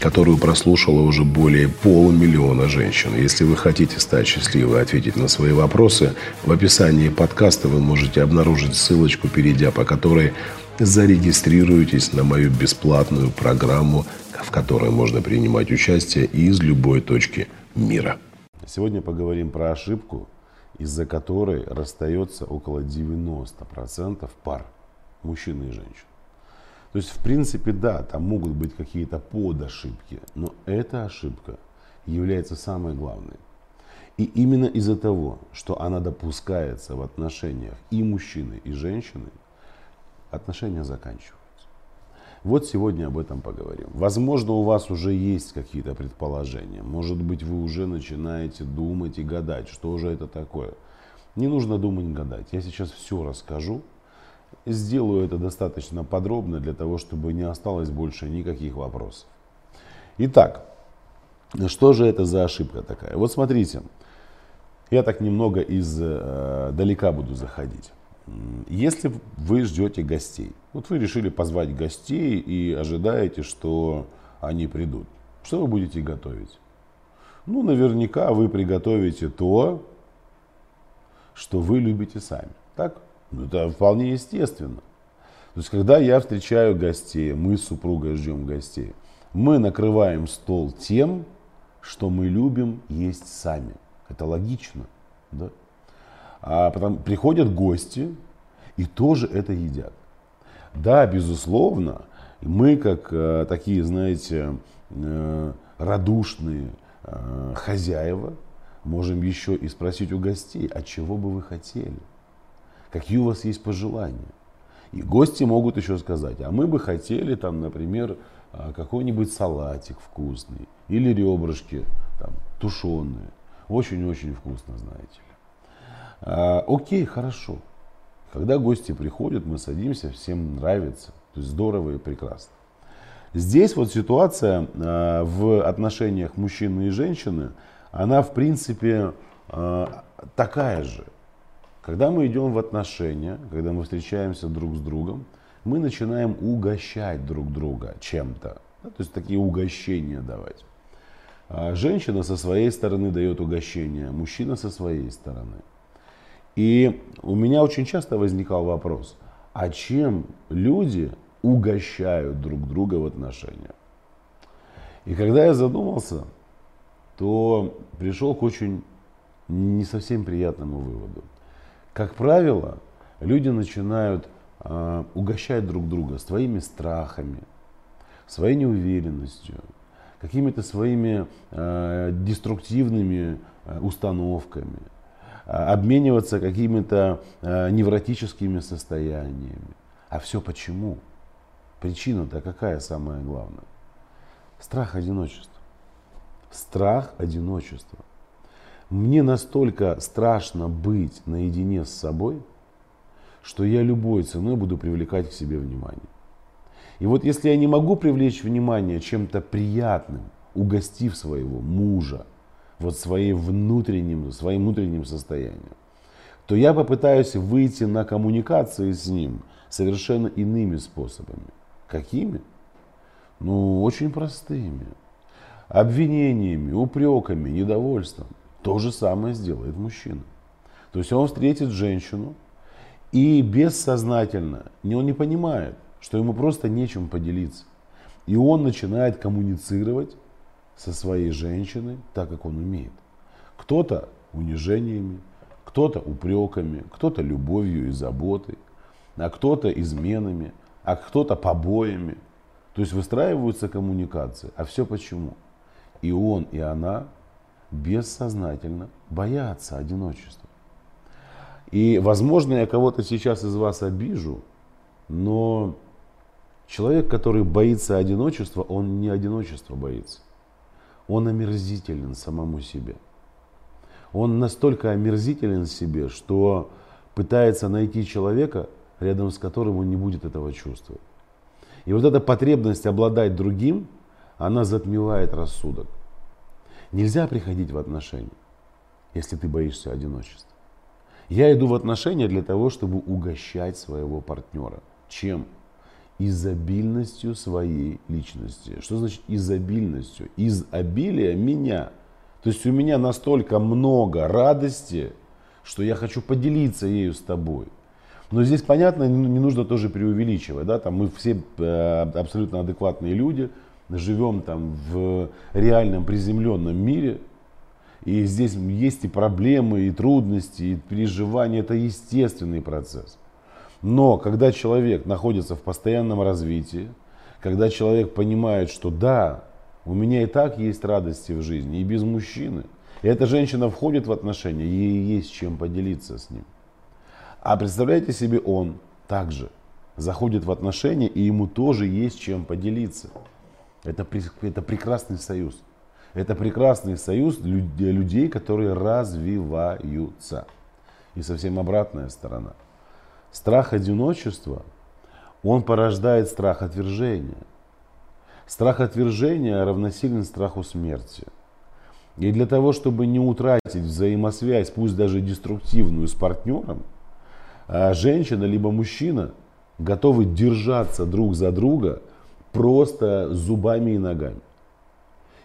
которую прослушало уже более полумиллиона женщин. Если вы хотите стать счастливой и ответить на свои вопросы, в описании подкаста вы можете обнаружить ссылочку, перейдя по которой зарегистрируйтесь на мою бесплатную программу, в которой можно принимать участие из любой точки мира. Сегодня поговорим про ошибку, из-за которой расстается около 90% пар мужчин и женщин. То есть, в принципе, да, там могут быть какие-то подошибки, но эта ошибка является самой главной. И именно из-за того, что она допускается в отношениях и мужчины, и женщины, отношения заканчиваются. Вот сегодня об этом поговорим. Возможно, у вас уже есть какие-то предположения. Может быть, вы уже начинаете думать и гадать, что же это такое. Не нужно думать и гадать. Я сейчас все расскажу, Сделаю это достаточно подробно для того, чтобы не осталось больше никаких вопросов. Итак, что же это за ошибка такая? Вот смотрите, я так немного издалека э, буду заходить. Если вы ждете гостей, вот вы решили позвать гостей и ожидаете, что они придут, что вы будете готовить? Ну, наверняка вы приготовите то, что вы любите сами. Так? Ну, это вполне естественно. То есть, когда я встречаю гостей, мы с супругой ждем гостей, мы накрываем стол тем, что мы любим есть сами. Это логично. Да? А потом приходят гости и тоже это едят. Да, безусловно, мы как э, такие, знаете, э, радушные э, хозяева можем еще и спросить у гостей, а чего бы вы хотели? Какие у вас есть пожелания. И гости могут еще сказать, а мы бы хотели там, например, а, какой-нибудь салатик вкусный или ребрышки там, тушеные. Очень-очень вкусно, знаете ли. А, окей, хорошо. Когда гости приходят, мы садимся, всем нравится. То есть здорово и прекрасно. Здесь вот ситуация а, в отношениях мужчины и женщины, она в принципе а, такая же. Когда мы идем в отношения, когда мы встречаемся друг с другом, мы начинаем угощать друг друга чем-то. Да, то есть такие угощения давать. А женщина со своей стороны дает угощение, мужчина со своей стороны. И у меня очень часто возникал вопрос, а чем люди угощают друг друга в отношениях? И когда я задумался, то пришел к очень не совсем приятному выводу. Как правило, люди начинают э, угощать друг друга своими страхами, своей неуверенностью, какими-то своими э, деструктивными э, установками, э, обмениваться какими-то э, невротическими состояниями. А все почему? Причина-то какая самая главная? Страх одиночества. Страх одиночества. Мне настолько страшно быть наедине с собой, что я любой ценой буду привлекать к себе внимание. И вот если я не могу привлечь внимание чем-то приятным, угостив своего мужа, вот своим внутренним, своим внутренним состоянием, то я попытаюсь выйти на коммуникации с ним совершенно иными способами. Какими? Ну, очень простыми. Обвинениями, упреками, недовольством. То же самое сделает мужчина. То есть он встретит женщину и бессознательно, он не понимает, что ему просто нечем поделиться. И он начинает коммуницировать со своей женщиной так, как он умеет. Кто-то унижениями, кто-то упреками, кто-то любовью и заботой, а кто-то изменами, а кто-то побоями. То есть выстраиваются коммуникации. А все почему? И он, и она бессознательно боятся одиночества. И, возможно, я кого-то сейчас из вас обижу, но человек, который боится одиночества, он не одиночества боится. Он омерзителен самому себе. он настолько омерзителен себе, что пытается найти человека, рядом с которым он не будет этого чувствовать. И вот эта потребность обладать другим, она затмевает рассудок. Нельзя приходить в отношения, если ты боишься одиночества. Я иду в отношения для того, чтобы угощать своего партнера. Чем? Изобильностью своей личности. Что значит изобильностью? Из обилия меня. То есть у меня настолько много радости, что я хочу поделиться ею с тобой. Но здесь, понятно, не нужно тоже преувеличивать. Да? Там мы все э, абсолютно адекватные люди, живем там в реальном приземленном мире. И здесь есть и проблемы, и трудности, и переживания. Это естественный процесс. Но когда человек находится в постоянном развитии, когда человек понимает, что да, у меня и так есть радости в жизни, и без мужчины. И эта женщина входит в отношения, ей есть чем поделиться с ним. А представляете себе, он также заходит в отношения, и ему тоже есть чем поделиться. Это, это прекрасный союз. Это прекрасный союз людей, которые развиваются. И совсем обратная сторона. Страх одиночества, он порождает страх отвержения. Страх отвержения равносилен страху смерти. И для того, чтобы не утратить взаимосвязь, пусть даже деструктивную, с партнером, а женщина либо мужчина готовы держаться друг за друга просто зубами и ногами.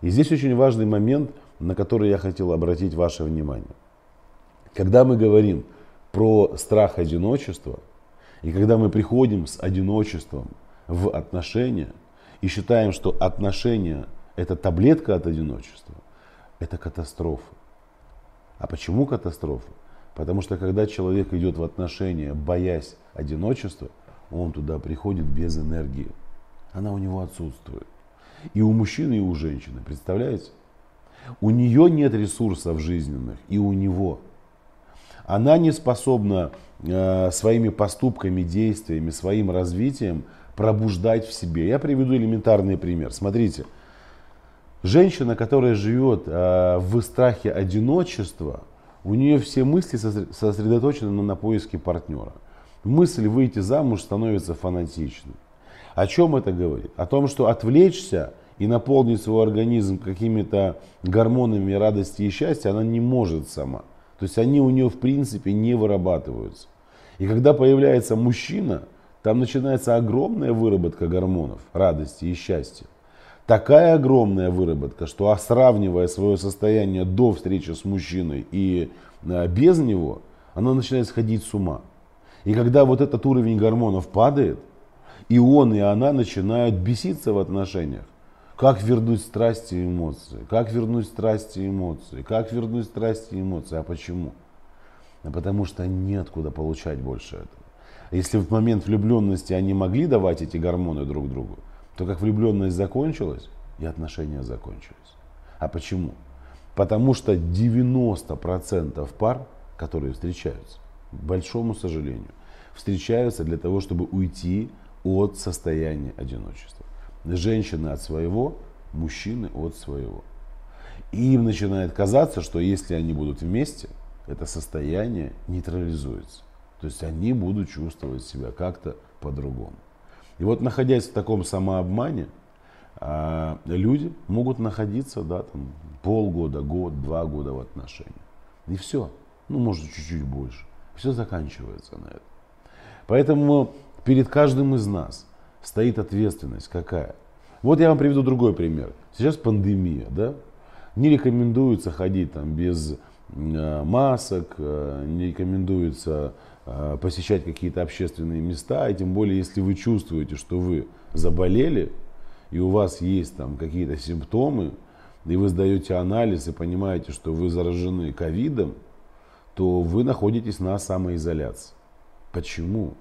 И здесь очень важный момент, на который я хотел обратить ваше внимание. Когда мы говорим про страх одиночества, и когда мы приходим с одиночеством в отношения и считаем, что отношения это таблетка от одиночества, это катастрофа. А почему катастрофа? Потому что когда человек идет в отношения, боясь одиночества, он туда приходит без энергии. Она у него отсутствует. И у мужчины, и у женщины. Представляете? У нее нет ресурсов жизненных, и у него. Она не способна э, своими поступками, действиями, своим развитием пробуждать в себе. Я приведу элементарный пример. Смотрите, женщина, которая живет э, в страхе одиночества, у нее все мысли сосредоточены на поиске партнера. Мысль выйти замуж становится фанатичной. О чем это говорит? О том, что отвлечься и наполнить свой организм какими-то гормонами радости и счастья она не может сама. То есть они у нее в принципе не вырабатываются. И когда появляется мужчина, там начинается огромная выработка гормонов радости и счастья такая огромная выработка, что а сравнивая свое состояние до встречи с мужчиной и а, без него, она начинает сходить с ума. И когда вот этот уровень гормонов падает, и он, и она начинают беситься в отношениях. Как вернуть страсти и эмоции? Как вернуть страсти и эмоции? Как вернуть страсти и эмоции? А почему? А потому что неоткуда получать больше этого. Если в момент влюбленности они могли давать эти гормоны друг другу, то как влюбленность закончилась, и отношения закончились. А почему? Потому что 90% пар, которые встречаются, к большому сожалению, встречаются для того, чтобы уйти от состояния одиночества. Женщины от своего, мужчины от своего. И им начинает казаться, что если они будут вместе, это состояние нейтрализуется. То есть они будут чувствовать себя как-то по-другому. И вот находясь в таком самообмане, а, люди могут находиться да, там, полгода, год, два года в отношениях. И все. Ну, может, чуть-чуть больше. Все заканчивается на этом. Поэтому перед каждым из нас стоит ответственность какая. Вот я вам приведу другой пример. Сейчас пандемия, да? Не рекомендуется ходить там без э, масок, э, не рекомендуется Э, посещать какие-то общественные места, и тем более, если вы чувствуете, что вы заболели, и у вас есть там какие-то симптомы, и вы сдаете анализ и понимаете, что вы заражены ковидом, то вы находитесь на самоизоляции. Почему?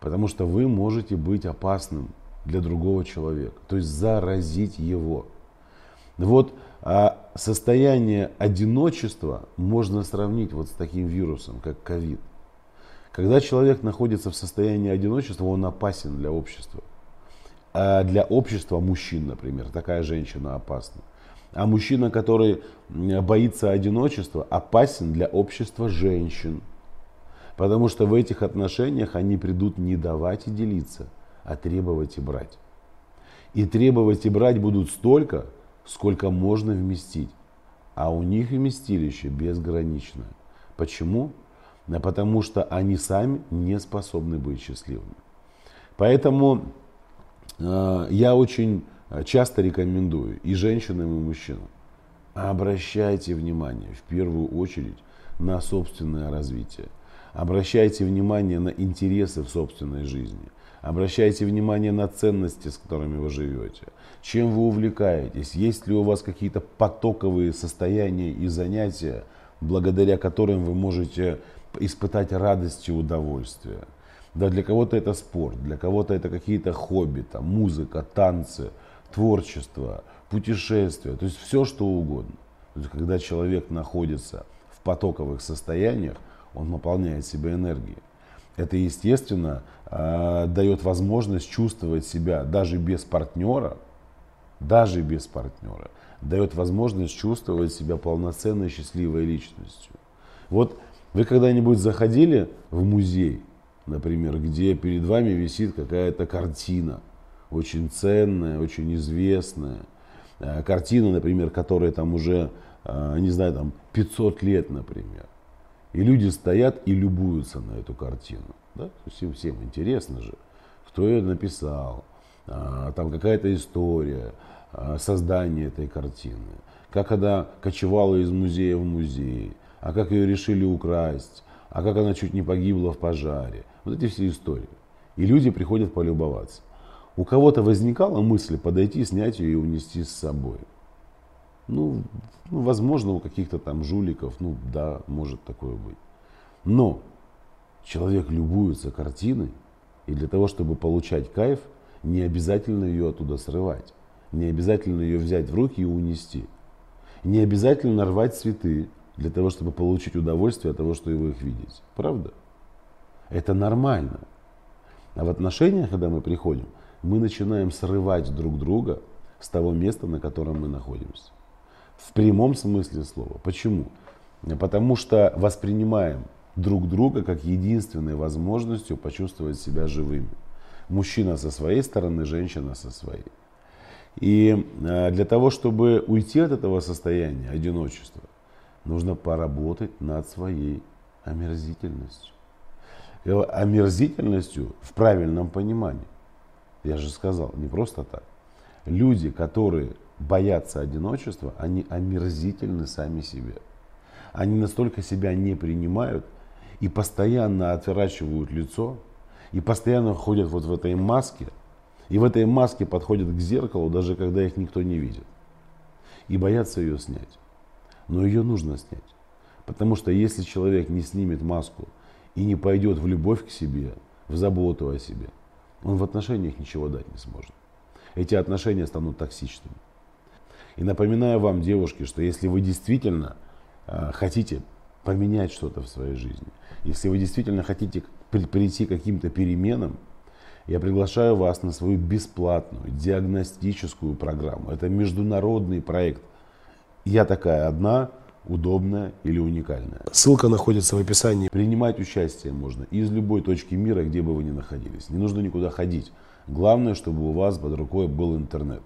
Потому что вы можете быть опасным для другого человека, то есть заразить его. Вот а состояние одиночества можно сравнить вот с таким вирусом, как ковид. Когда человек находится в состоянии одиночества, он опасен для общества. А для общества мужчин, например, такая женщина опасна. А мужчина, который боится одиночества, опасен для общества женщин. Потому что в этих отношениях они придут не давать и делиться, а требовать и брать. И требовать и брать будут столько, сколько можно вместить. А у них вместилище безграничное. Почему? Да потому что они сами не способны быть счастливыми. Поэтому э, я очень часто рекомендую и женщинам, и мужчинам, обращайте внимание в первую очередь на собственное развитие. Обращайте внимание на интересы в собственной жизни. Обращайте внимание на ценности, с которыми вы живете. Чем вы увлекаетесь? Есть ли у вас какие-то потоковые состояния и занятия, благодаря которым вы можете испытать радость и удовольствие? Да, для кого-то это спорт, для кого-то это какие-то хобби, там, музыка, танцы, творчество, путешествия, то есть все что угодно. То есть, когда человек находится в потоковых состояниях, он наполняет себя энергией. Это, естественно, э, дает возможность чувствовать себя даже без партнера, даже без партнера, дает возможность чувствовать себя полноценной счастливой личностью. Вот вы когда-нибудь заходили в музей, например, где перед вами висит какая-то картина, очень ценная, очень известная, э, картина, например, которая там уже, э, не знаю, там 500 лет, например. И люди стоят и любуются на эту картину. Да? Им всем интересно же, кто ее написал, а, там какая-то история а, создания этой картины, как она кочевала из музея в музей, а как ее решили украсть, а как она чуть не погибла в пожаре. Вот эти все истории. И люди приходят полюбоваться. У кого-то возникала мысль подойти, снять ее и унести с собой. Ну, ну, возможно, у каких-то там жуликов, ну да, может такое быть. Но человек любуется картиной, и для того, чтобы получать кайф, не обязательно ее оттуда срывать. Не обязательно ее взять в руки и унести. Не обязательно рвать цветы для того, чтобы получить удовольствие от того, что вы их видите. Правда? Это нормально. А в отношениях, когда мы приходим, мы начинаем срывать друг друга с того места, на котором мы находимся. В прямом смысле слова. Почему? Потому что воспринимаем друг друга как единственной возможностью почувствовать себя живыми. Мужчина со своей стороны, женщина со своей. И э, для того, чтобы уйти от этого состояния одиночества, нужно поработать над своей омерзительностью. Омерзительностью в правильном понимании. Я же сказал, не просто так. Люди, которые боятся одиночества, они омерзительны сами себе. Они настолько себя не принимают и постоянно отворачивают лицо, и постоянно ходят вот в этой маске, и в этой маске подходят к зеркалу, даже когда их никто не видит. И боятся ее снять. Но ее нужно снять. Потому что если человек не снимет маску и не пойдет в любовь к себе, в заботу о себе, он в отношениях ничего дать не сможет. Эти отношения станут токсичными. И напоминаю вам, девушки, что если вы действительно э, хотите поменять что-то в своей жизни, если вы действительно хотите прийти к каким-то переменам, я приглашаю вас на свою бесплатную диагностическую программу. Это международный проект. Я такая одна, удобная или уникальная. Ссылка находится в описании. Принимать участие можно из любой точки мира, где бы вы ни находились. Не нужно никуда ходить. Главное, чтобы у вас под рукой был интернет.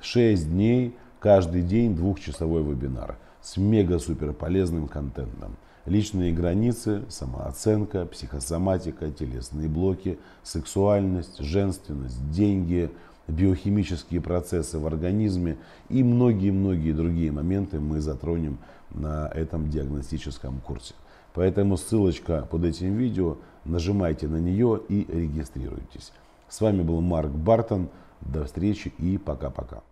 Шесть дней Каждый день двухчасовой вебинар с мега-супер полезным контентом. Личные границы, самооценка, психосоматика, телесные блоки, сексуальность, женственность, деньги, биохимические процессы в организме и многие-многие другие моменты мы затронем на этом диагностическом курсе. Поэтому ссылочка под этим видео, нажимайте на нее и регистрируйтесь. С вами был Марк Бартон. До встречи и пока-пока.